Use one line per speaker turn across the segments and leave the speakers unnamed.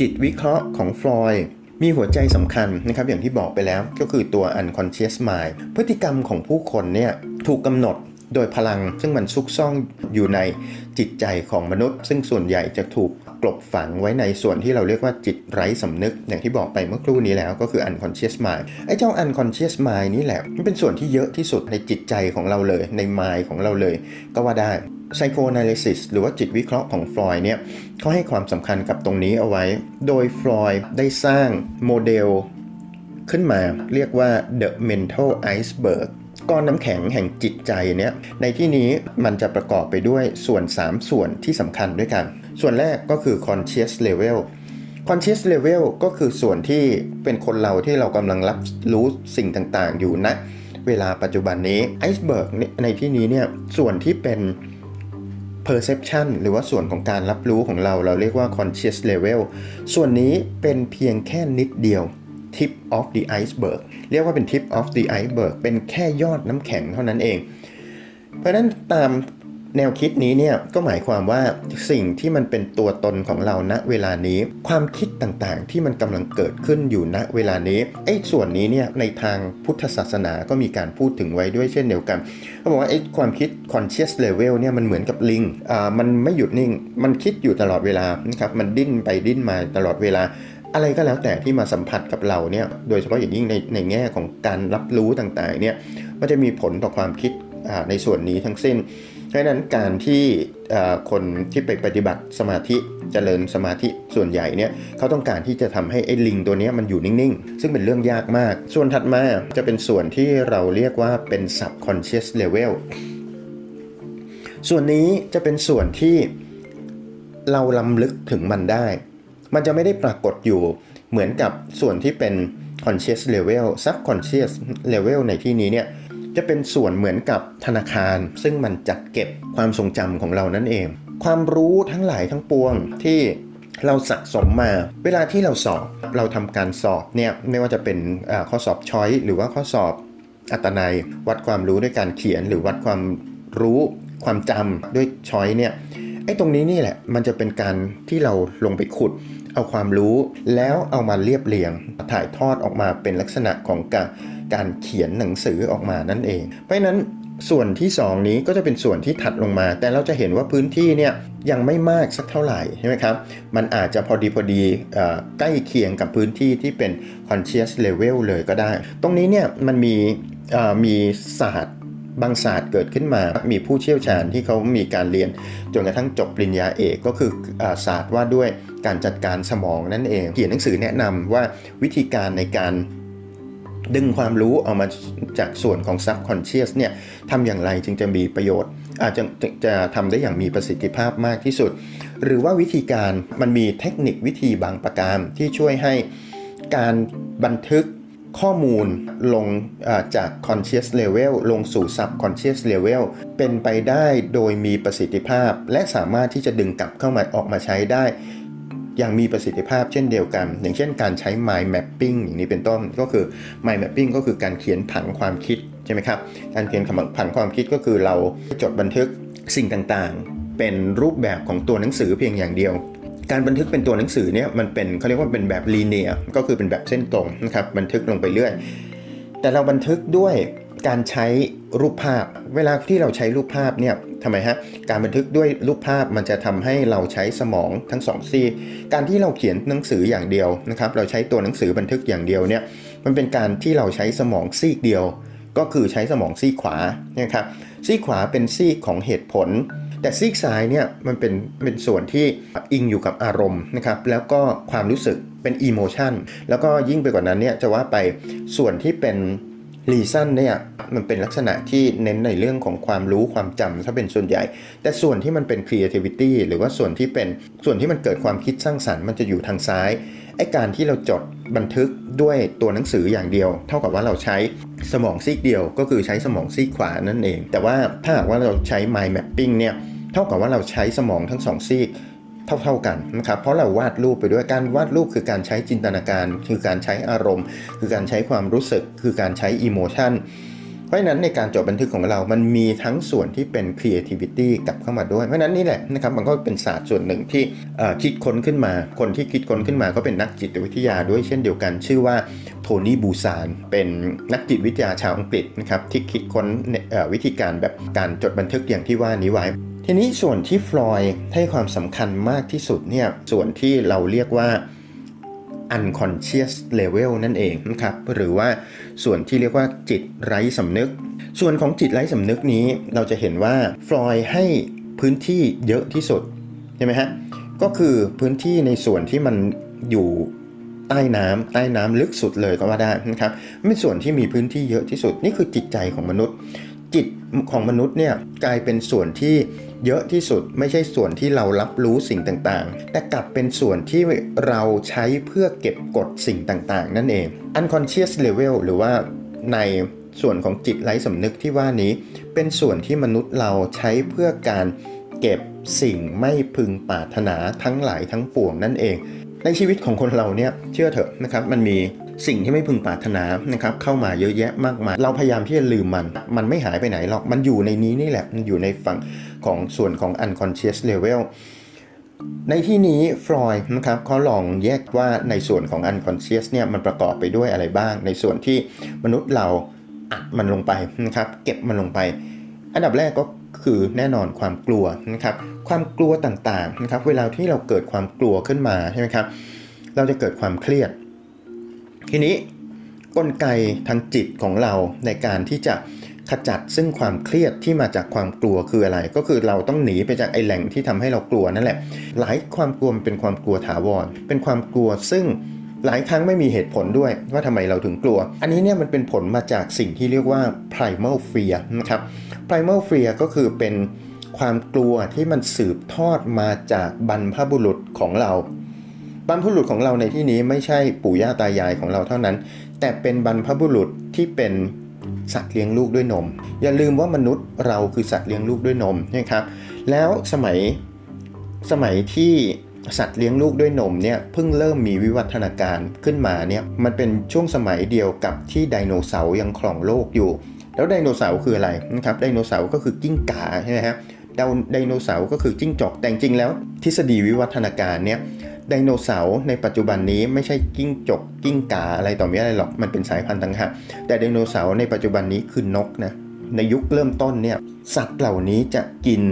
จิตวิเคราะห์ของฟลอยด์มีหัวใจสำคัญนะครับอย่างที่บอกไปแล้วก็คือตัว unconscious mind พฤติกรรมของผู้คนเนี่ยถูกกำหนดโดยพลังซึ่งมันซุกซ่อนอยู่ในจิตใจของมนุษย์ ซึ่งส่วนใหญ่จะถูก กลบฝังไว้ในส่วนที่เราเรียกว่าจิตไร้สำนึก อย่างที่บอกไปเมื่อครู่นี้แล้วก็คือ unconscious mind ไอ้เจ้า unconscious mind นี่แหละมันเป็นส่วนที่เยอะที่สุดในจิตใจของเราเลย ใน mind ของเราเลย ก็ว่าได้ psychoanalysis หรือว่าจิตวิเคราะห์ของฟลอยด์เนี่ยเขาให้ความสำคัญกับตรงนี้เอาไว้ โดยฟลอยด์ได้สร้างโมเดลขึ้นมาเรียกว่า the mental iceberg ก้อนน้ำแข็งแห่งจิตใจเนี่ยในที่นี้มันจะประกอบไปด้วยส่วน 3 ส่วนที่สำคัญด้วยกัน ส่วนแรกก็คือ conscious level conscious level ก็คือส่วนที่เป็นคนเราที่เรากำลังรับรู้สิ่งต่างๆ อยู่ณนะเวลาปัจจุบันนี้ iceberg ในที่นี้เนี่ยส่วนที่เป็น perception หรือว่าส่วนของการรับรู้ของเรา เราเรียกว่า conscious level ส่วนนี้เป็นเพียงแค่นิดเดียว tip of the iceberg เรียกว่าเป็น tip of the iceberg เป็นแค่ยอดน้ำแข็งเท่านั้นเอง เพราะนั้นตาม แนวคิดนี้เนี่ยก็หมายความว่าสิ่งที่มันเป็นตัวตนของเราณเวลานี้ ความคิดต่างๆที่มันกำลังเกิดขึ้นอยู่ณเวลานี้ไอ้ส่วนนี้เนี่ยในทางพุทธศาสนาก็มีการพูดถึงไว้ด้วยเช่นเดียวกันเขาบอกว่าไอ้ความคิด conscious level เนี่ยมันเหมือนกับลิงอ่ามันไม่หยุดนิ่ง มันคิดอยู่ตลอดเวลานะครับมันดิ้นไปดิ้นมาตลอดเวลาอะไรก็แล้วแต่ที่มาสัมผัสกับเราเนี่ย โดยเฉพาะอย่างยิ่งในในแง่ของการรับรู้ต่างๆเนี่ย มันจะมีผลต่อความคิดในส่วนนี้ทั้งสิ้น เพราะนั้นการที่คนที่ไปปฏิบัติสมาธิเจริญสมาธิส่วนใหญ่เนี่ยเขาต้องการที่จะทำให้ไอ้ลิงตัวนี้มันอยู่นิ่งๆ ซึ่งเป็นเรื่องยากมาก ส่วนถัดมาจะเป็นส่วนที่เราเรียกว่าเป็น subconscious level ส่วนนี้จะเป็นส่วนที่เราลำลึกถึงมันได้ มันจะไม่ได้ปรากฏอยู่เหมือนกับส่วนที่เป็น conscious level subconscious level ในที่นี้เนี่ย จะเป็นส่วนเหมือนกับธนาคาร ซึ่งมันจัดเก็บความทรงจำของเรานั่นเอง ความรู้ทั้งหลายทั้งปวงที่เราสะสมมา เวลาที่เราสอบเราทำการสอบเนี่ยไม่ว่าจะเป็นข้อสอบช้อยหรือว่าข้อสอบอัตนัย วัดความรู้ด้วยการเขียน หรือวัดความรู้ความจำด้วยช้อยเนี่ยไอ้ตรงนี้นี่แหละมันจะเป็นการที่เราลงไปขุด เอาความรู้ แล้วเอามาเรียบเรียง ถ่ายทอดออกมาเป็นลักษณะของการการเขียนหนังสือออกมานั่นเอง เพราะนั้นส่วนที่ 2 นี้ก็จะเป็นส่วนที่ถัดลงมา แต่เราจะเห็นว่าพื้นที่เนี่ยยังไม่มากสักเท่าไหร่ใช่ไหมครับ มันอาจจะพอดีพอดีใกล้เคียงกับพื้นที่ที่เป็น conscious level เลยก็ได้ ตรงนี้เนี่ยมันมีมีศาสตร์บางศาสตร์เกิดขึ้นมา มีผู้เชี่ยวชาญที่เขามีการเรียนจนกระทั่งจบปริญญาเอกก็คือศาสตร์ว่าด้วย การจัดการสมองนั่นเอง เขียนหนังสือแนะนำว่าวิธีการในการดึงความรู้ออกมาจากส่วนของ subconscious เนี่ยทำอย่างไรจึงจะมีประโยชน์ อาจจะจะจะทำได้อย่างมีประสิทธิภาพมากที่สุด หรือว่าวิธีการมันมีเทคนิควิธีบางประการที่ช่วยให้การบันทึกข้อมูลลงจาก conscious level ลงสู่ subconscious level เป็นไปได้โดยมีประสิทธิภาพ และสามารถที่จะดึงกลับเข้ามาออกมาใช้ได้ อย่างมีประสิทธิภาพเช่นเดียวกัน อย่างเช่นการใช้ mind mapping อย่างนี้เป็นต้นก็คือ mind mapping ก็คือการเขียนผังความคิดใช่ไหมครับการเขียนผังความคิดก็คือเราจดบันทึกสิ่งต่างๆ เป็นรูปแบบของตัวหนังสือเพียงอย่างเดียวการบันทึกเป็นตัวหนังสือเนี่ยมันเป็นเขาเรียกว่าเป็นแบบลีเนียก็คือเป็นแบบเส้นตรงนะครับบันทึกลงไปเรื่อย แต่เราบันทึกด้วย การใช้รูปภาพ เวลาที่เราใช้รูปภาพเนี่ยทำไมฮะ การบันทึกด้วยรูปภาพมันจะทำให้เราใช้สมองทั้งสองซีการที่เราเขียนหนังสืออย่างเดียวนะครับ เราใช้ตัวหนังสือบันทึกอย่างเดียวเนี่ย มันเป็นการที่เราใช้สมองซีกเดียว ก็คือใช้สมองซีขวานะครับ ซีขวาเป็นซีของเหตุผล แต่ซีกซ้ายเนี่ยมันเป็นเป็นส่วนที่อิงอยู่กับอารมณ์นะครับ แล้วก็ความรู้สึกเป็นอีโมชันแล้วก็ยิ่งไปกว่านั้นเนี่ยจะว่าไปส่วนที่เป็น reason เนี่ยมันเป็นลักษณะที่เน้นในเรื่องของความรู้ความจำถ้าเป็นส่วนใหญ่ แต่ส่วนที่มันเป็น creativity หรือว่าส่วนที่เป็นส่วนที่มันเกิดความคิดสร้างสรรค์มันจะอยู่ทางซ้ายไอการที่เราจดบันทึกด้วยตัวหนังสืออย่างเดียว เท่ากับว่าเราใช้สมองซีกเดียว ก็คือใช้สมองซีกขวานั่นเอง แต่ว่าถ้าหากว่าเราใช้ mind mapping เนี่ยเท่ากับว่าเราใช้สมองทั้งสองซีก เท่า ๆกันนะครับเพราะเราวาดรูปไปด้วยการวาดรูปคือการใช้จินตนาการ คือการใช้อารมณ์ คือการใช้ความรู้สึก คือการใช้อิโมชันเพราะนั้นในการจดบันทึกของเรามันมีทั้งส่วนที่เป็น creativity กลับเข้ามาด้วย เพราะนั้นนี่แหละนะครับมันก็เป็นศาสตร์ส่วนหนึ่งที่คิดค้นขึ้นมา คนที่คิดค้นขึ้นมาก็เป็นนักจิตวิทยาด้วยเช่นเดียวกัน ชื่อว่าโทนี่บูซานเป็นนักจิตวิทยาชาวอังกฤษนะครับที่คิดค้นวิธีการแบบการจดบันทึกอย่างที่ว่านี้ไว้ ทีนี้ส่วนที่ฟลอยด์ให้ความสำคัญมากที่สุดเนี่ยส่วนที่เราเรียกว่า unconscious level นั่นเองนะครับหรือว่าส่วนที่เรียกว่าจิตไร้สำนึก ส่วนของจิตไร้สำนึกนี้เราจะเห็นว่าฟลอยด์ให้พื้นที่เยอะที่สุดใช่ไหมฮะก็คือพื้นที่ในส่วนที่มันอยู่ใต้น้ำใต้น้ำลึกสุดเลยก็ว่าได้นะครับเป็นส่วนที่มีพื้นที่เยอะที่สุดนี่คือจิตใจของมนุษย์ จิตของมนุษย์เนี่ยกลายเป็นส่วนที่ เยอะที่สุดไม่ใช่ส่วนที่เรารับรู้สิ่งต่างๆ แต่กลับเป็นส่วนที่เราใช้เพื่อเก็บกดสิ่งต่างๆ นั่นเอง unconscious level หรือว่าในส่วนของจิตไร้สำนึกที่ว่านี้ เป็นส่วนที่มนุษย์เราใช้เพื่อการเก็บสิ่งไม่พึงปรารถนาทั้งหลายทั้งปวงนั่นเอง ในชีวิตของคนเราเนี่ยเชื่อเถอะนะครับมันมี สิ่งที่ไม่พึงปรารถนานะครับเข้ามาเยอะแยะมากมาย เราพยายามที่จะลืมมัน มันไม่หายไปไหนหรอก มันอยู่ในนี้นี่แหละ มันอยู่ในฝั่งของส่วนของ unconscious level ในที่นี้ฟรอยด์นะครับเขาลองแยกว่าในส่วนของ unconscious เนี่ยมันประกอบไปด้วยอะไรบ้าง ในส่วนที่มนุษย์เราอัดมันลงไปนะครับเก็บมันลงไป อันดับแรกก็คือแน่นอนความกลัวนะครับความกลัวต่างๆนะครับเวลาที่เราเกิดความกลัวขึ้นมาใช่ไหมครับเราจะเกิดความเครียด ทีนี้กลไกทางจิตของเราในการที่จะขจัดซึ่งความเครียดที่มาจากความกลัวคืออะไร ก็คือเราต้องหนีไปจากไอแหล่งที่ทำให้เรากลัวนั่นแหละ หลายความกลัวเป็นความกลัวถาวร เป็นความกลัวซึ่งหลายครั้งไม่มีเหตุผลด้วยว่าทำไมเราถึงกลัว อันนี้เนี่ยมันเป็นผลมาจากสิ่งที่เรียกว่า primal fear นะครับ primal fear ก็คือเป็นความกลัวที่มันสืบทอดมาจากบรรพบุรุษของเรา บรรพบุรุษของเราในที่นี้ไม่ใช่ปู่ย่าตายายของเราเท่านั้น แต่เป็นบรรพบุรุษที่เป็นสัตว์เลี้ยงลูกด้วยนม อย่าลืมว่ามนุษย์เราคือสัตว์เลี้ยงลูกด้วยนมนะครับ แล้วสมัยสมัยที่สัตว์เลี้ยงลูกด้วยนมเนี่ยเพิ่งเริ่มมีวิวัฒนาการขึ้นมาเนี่ยมันเป็นช่วงสมัยเดียวกับที่ไดโนเสาร์ยังครองโลกอยู่ แล้วไดโนเสาร์คืออะไรนะครับไดโนเสาร์ก็คือกิ้งก่าใช่ไหมครับ ไดโนเสาร์ก็คือจิ้งจอกแต่จริงแล้ว ทฤษฎีวิวัฒนาการเนี่ยไดโนเสาร์ในปัจจุบันนี้ไม่ใช่กิ้งจกกิ้งกาอะไรต่อมีอะไรหรอกมันเป็นสายพันธุ์ต่างหากแต่ไดโนเสาร์ในปัจจุบันนี้คือนกนะในยุคเริ่มต้นเนี่ยสัตว์เหล่านี้จะกิน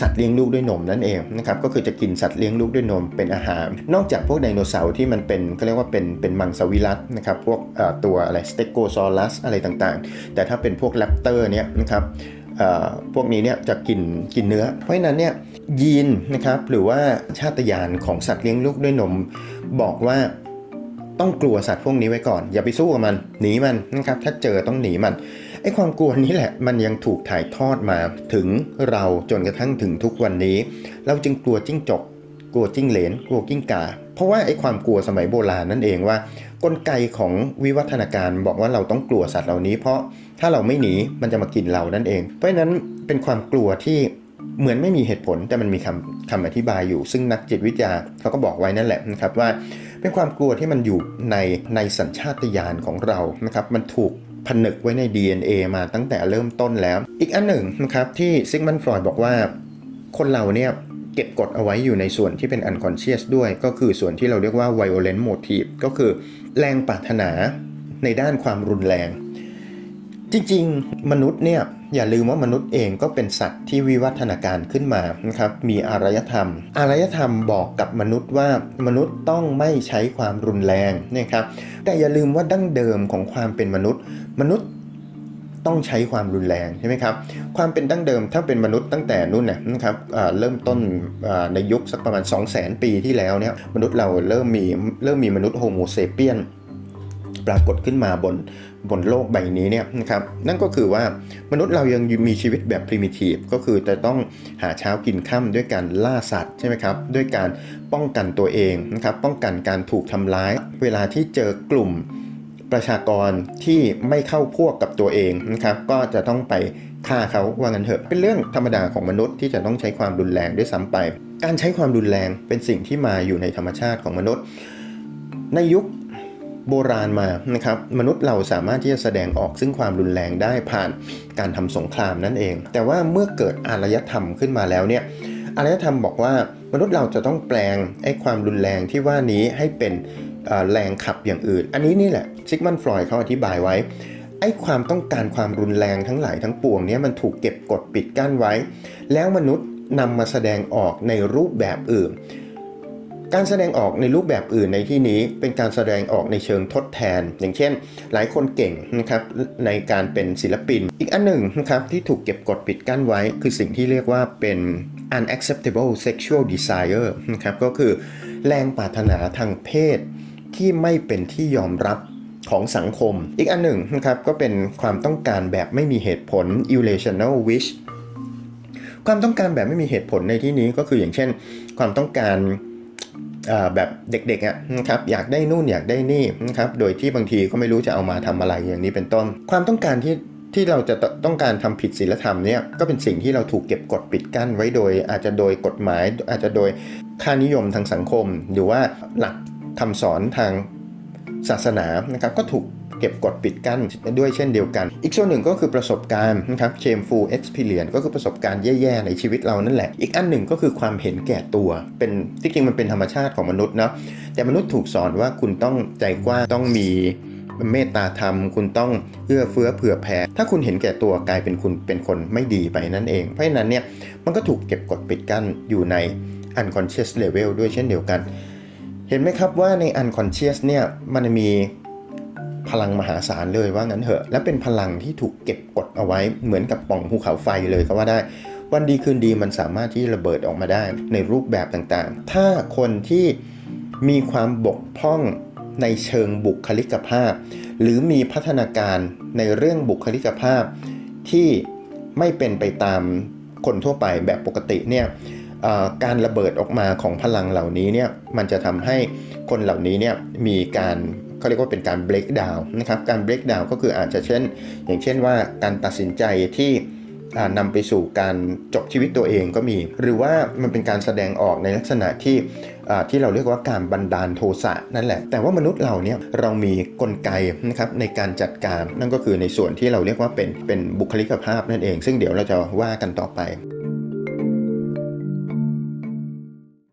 สัตว์เลี้ยงลูกด้วยนมนั่นเองนะครับก็คือจะกินสัตว์เลี้ยงลูกด้วยนมเป็นอาหาร นอกจากพวกไดโนเสาร์ที่มันเป็นก็เรียกว่าเป็นเป็นมังสวิรัตนะครับพวกตัวอะไรสเตโกซอรัสอะไรต่างๆ แต่ถ้าเป็นพวกแรปเตอร์เนี่ยนะครับ พวกนี้เนี่ยจะกินกินเนื้อ เพราะฉะนั้นเนี่ยยีนนะครับหรือว่าสัญชาตญาณของสัตว์เลี้ยงลูกด้วยนม บอกว่าต้องกลัวสัตว์พวกนี้ไว้ก่อน อย่าไปสู้กับมันหนีมันนะครับถ้าเจอต้องหนีมันไอ้ความกลัวนี้แหละมันยังถูกถ่ายทอดมาถึงเราจนกระทั่งถึงทุกวันนี้ เราจึงกลัวจิ้งจก กลัวจิ้งเหลน กลัวกิ้งก่าเพราะว่าไอ้ความกลัวสมัยโบราณนั่นเองว่า กลไกของวิวัฒนาการบอกว่าเราต้องกลัวสัตว์เหล่านี้ เพราะถ้าเราไม่หนีมันจะมากินเรานั่นเอง เพราะฉะนั้นเป็นความกลัวที่เหมือนไม่มีเหตุผลแต่มันมีคำคำอธิบายอยู่ ซึ่งนักจิตวิทยาเขาก็บอกไว้นั่นแหละนะครับว่า เป็นความกลัวที่มันอยู่ในในสัญชาตญาณของเรานะครับมันถูกผนึกไว้ใน DNA มาตั้งแต่เริ่มต้นแล้ว อีกอันหนึ่งนะครับที่ซิกมันฟรอยด์บอกว่า คนเราเนี่ย เก็บกดเอาไว้อยู่ในส่วนที่เป็น unconscious ด้วย ก็คือส่วนที่เราเรียกว่า violent motive ก็คือแรงปรารถนาในด้านความรุนแรง จริงๆ มนุษย์เนี่ยอย่าลืมว่ามนุษย์เองก็เป็นสัตว์ที่วิวัฒนาการขึ้นมานะครับ มีอารยธรรม อารยธรรมบอกกับมนุษย์ว่ามนุษย์ต้องไม่ใช้ความรุนแรงนะครับ แต่อย่าลืมว่าดั้งเดิมของความเป็นมนุษย์ มนุษย์ ต้องใช้ความรุนแรงใช่ไหมครับความเป็นดั้งเดิมถ้าเป็นมนุษย์ตั้งแต่นู่นนะครับเริ่มต้นในยุคสักประมาณ 2 0 0 0 0 0 ปีที่แล้วเนี่ยมนุษย์เราเริ่มมีเริ่มมีมนุษย์โฮโมเซเปียนปรากฏขึ้นมาบนบนโลกใบนี้เนี่ยนะครับนั่นก็คือว่ามนุษย์เรายังมีชีวิตแบบ primitive ก็คือจะต้องหาเช้ากินค่ำด้วยการล่าสัตว์ใช่ไหมครับด้วยการป้องกันตัวเองนะครับป้องกันการถูกทำร้าย เวลาที่เจอกลุ่ม ประชากรที่ไม่เข้าพวกกับตัวเองนะครับก็จะต้องไปฆ่าเขาว่างั้นเถอะ เป็นเรื่องธรรมดาของมนุษย์ที่จะต้องใช้ความรุนแรงด้วยซ้ำไป การใช้ความรุนแรงเป็นสิ่งที่มาอยู่ในธรรมชาติของมนุษย์ ในยุคโบราณมานะครับมนุษย์เราสามารถที่จะแสดงออกซึ่งความรุนแรงได้ผ่านการทำสงครามนั่นเอง แต่ว่าเมื่อเกิดอารยธรรมขึ้นมาแล้วเนี่ยอารยธรรมบอกว่ามนุษย์เราจะต้องแปลงไอ้ความรุนแรงที่ว่านี้ให้เป็น แรงขับอย่างอื่น อันนี้นี่แหละซิกมันฟรอยด์เขาอธิบายไว้ ไอ้ความต้องการความรุนแรงทั้งหลายทั้งปวงนี้มันถูกเก็บกดปิดกั้นไว้ แล้วมนุษย์นำมาแสดงออกในรูปแบบอื่น การแสดงออกในรูปแบบอื่นในที่นี้เป็นการแสดงออกในเชิงทดแทน อย่างเช่น หลายคนเก่งนะครับในการเป็นศิลปิน อีกอันหนึ่งนะครับที่ถูกเก็บกดปิดกั้นไว้ คือสิ่งที่เรียกว่าเป็น unacceptable sexual desire นะครับก็คือแรงปรารถนาทางเพศ ที่ไม่เป็นที่ยอมรับของสังคม อีกอันหนึ่งนะครับก็เป็นความต้องการแบบไม่มีเหตุผล irrational wish ความต้องการแบบไม่มีเหตุผลในที่นี้ก็คืออย่างเช่น ความต้องการแบบเด็กๆอะนะครับอยากได้นู่นอยากได้นี่นะครับโดยที่บางทีก็ไม่รู้จะเอามาทำอะไรอย่างนี้เป็นต้น ความต้องการที่ที่เราจะต้องการทำผิดศีลธรรมเนี่ยก็เป็นสิ่งที่เราถูกเก็บกดปิดกั้นไว้โดย อาจจะโดยกฎหมาย อาจจะโดยค่านิยมทางสังคม หรือว่าหลัก คำสอนทางศาสนานะครับก็ถูกเก็บกดปิดกั้นด้วยเช่นเดียวกัน อีกส่วนหนึ่งก็คือประสบการณ์นะครับ shameful experience ก็คือประสบการณ์แย่ๆ ในชีวิตเรานั่นแหละ อีกอันหนึ่งก็คือความเห็นแก่ตัว เป็นที่จริงมันเป็นธรรมชาติของมนุษย์เนาะ แต่มนุษย์ถูกสอนว่าคุณต้องใจกว้าง ต้องมีเมตตาธรรม คุณต้องเอื้อเฟื้อเผื่อแผ่ ถ้าคุณเห็นแก่ตัวกลายเป็นคุณเป็นคนไม่ดีไปนั่นเอง เพราะฉะนั้นเนี่ยมันก็ถูกเก็บกดปิดกั้นอยู่ใน unconscious level ด้วยเช่นเดียวกัน เห็นไหมครับว่าใน unconscious เนี่ยมันมีพลังมหาศาลเลยว่างั้นเถอะ และเป็นพลังที่ถูกเก็บกดเอาไว้เหมือนกับป่องภูเขาไฟเลยก็ว่าได้ วันดีคืนดีมันสามารถที่ระเบิดออกมาได้ในรูปแบบต่างๆ ถ้าคนที่มีความบกพร่องในเชิงบุคลิกภาพ หรือมีพัฒนาการในเรื่องบุคลิกภาพที่ไม่เป็นไปตามคนทั่วไปแบบปกติเนี่ย การระเบิดออกมาของพลังเหล่านี้เนี่ยมันจะทำให้คนเหล่านี้เนี่ยมีการเขาเรียกว่าเป็นการ break down นะครับการ break down ก็คืออาจจะเช่น อย่างเช่นว่าการตัดสินใจที่นำไปสู่การจบชีวิตตัวเองก็มี หรือว่ามันเป็นการแสดงออกในลักษณะที่ที่เราเรียกว่าการบันดาลโทสะนั่นแหละ แต่ว่ามนุษย์เราเนี่ยเรามีกลไกนะครับในการจัดการนั่นก็คือในส่วนที่เราเรียกว่าเป็นเป็นบุคลิกภาพนั่นเอง ซึ่งเดี๋ยวเราจะว่ากันต่อไป